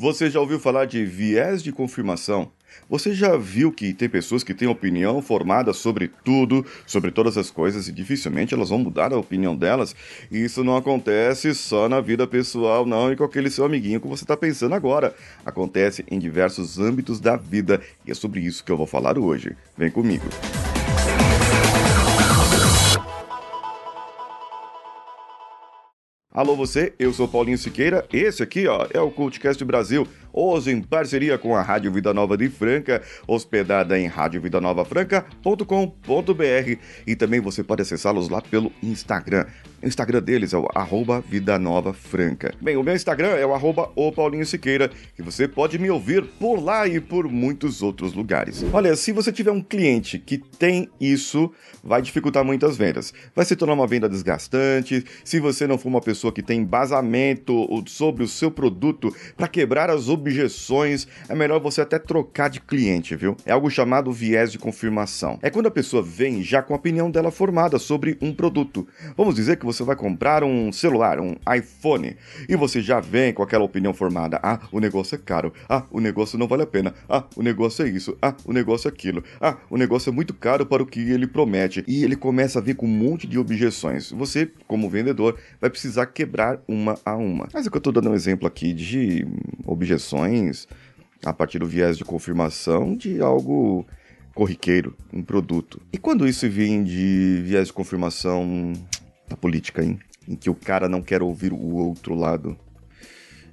Você já ouviu falar de viés de confirmação? Você já viu que tem pessoas que têm opinião formada sobre tudo, sobre todas as coisas, e dificilmente elas vão mudar a opinião delas? Isso não acontece só na vida pessoal, não, e com aquele seu amiguinho que você está pensando agora. Acontece em diversos âmbitos da vida, e é sobre isso que eu vou falar hoje. Vem comigo. Alô você, eu sou Paulinho Siqueira, esse aqui ó é o Cultcast Brasil, hoje em parceria com a Rádio Vida Nova de Franca, hospedada em radiovidanovafranca.com.br e também você pode acessá-los lá pelo Instagram. O Instagram deles é o arroba Vida Nova Franca. Bem, o meu Instagram é o arroba o Paulinho Siqueira e você pode me ouvir por lá e por muitos outros lugares. Olha, se você tiver um cliente que tem isso, vai dificultar muitas vendas. Vai se tornar uma venda desgastante, se você não for uma pessoa que tem embasamento sobre o seu produto para quebrar as objeções, é melhor você até trocar de cliente, viu? É algo chamado viés de confirmação. É quando a pessoa vem já com a opinião dela formada sobre um produto. Vamos dizer que você vai comprar um celular, um iPhone, e você já vem com aquela opinião formada. Ah, o negócio é caro. Ah, o negócio não vale a pena. Ah, o negócio é isso. Ah, o negócio é aquilo. Ah, o negócio é muito caro para o que ele promete. E ele começa a vir com um monte de objeções. Você, como vendedor, vai precisar quebrar uma a uma. Mas é que eu estou dando um exemplo aqui de objeções a partir do viés de confirmação de algo corriqueiro, um produto. E quando isso vem de viés de confirmação da política, hein? Em que o cara não quer ouvir o outro lado.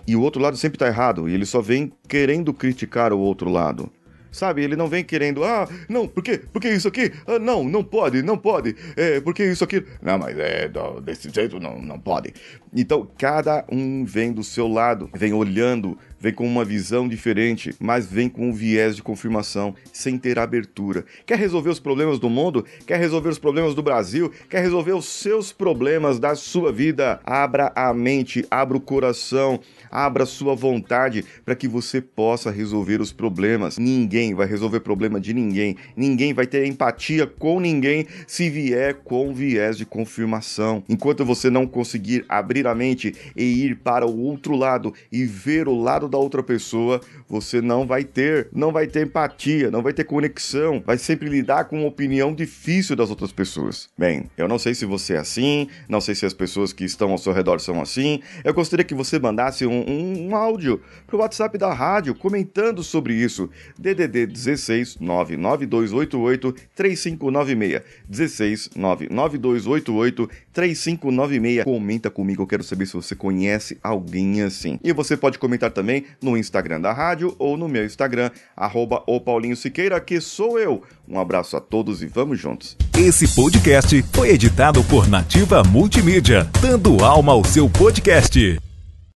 E o outro lado sempre tá errado, e ele só vem querendo criticar o outro lado. Sabe, ele não vem querendo, ah, não, por quê? Por que isso aqui? Ah, não, não pode, não pode. É, por que isso aqui? Não, mas é desse jeito não, não pode. Então, cada um vem do seu lado, vem olhando, vem com uma visão diferente, mas vem com um viés de confirmação, sem ter abertura. Quer resolver os problemas do mundo? Quer resolver os problemas do Brasil? Quer resolver os seus problemas da sua vida? Abra a mente, abra o coração, abra a sua vontade para que você possa resolver os problemas. Ninguém vai resolver problema de ninguém. Ninguém vai ter empatia com ninguém se vier com viés de confirmação. Enquanto você não conseguir abrir a mente e ir para o outro lado e ver o lado da outra pessoa, você não vai ter, não vai ter empatia, não vai ter conexão, vai sempre lidar com uma opinião difícil das outras pessoas. Bem, eu não sei se você é assim, não sei se as pessoas que estão ao seu redor são assim. Eu gostaria que você mandasse um, um, um áudio pro WhatsApp da rádio comentando sobre isso. DDD 16 99288 3596 16 99288 3596. Comenta comigo, eu quero saber se você conhece alguém assim. E você pode comentar também no Instagram da rádio ou no meu Instagram, arroba o Paulinho Siqueira, que sou eu. Um abraço a todos e vamos juntos. Esse podcast foi editado por Nativa Multimídia, dando alma ao seu podcast.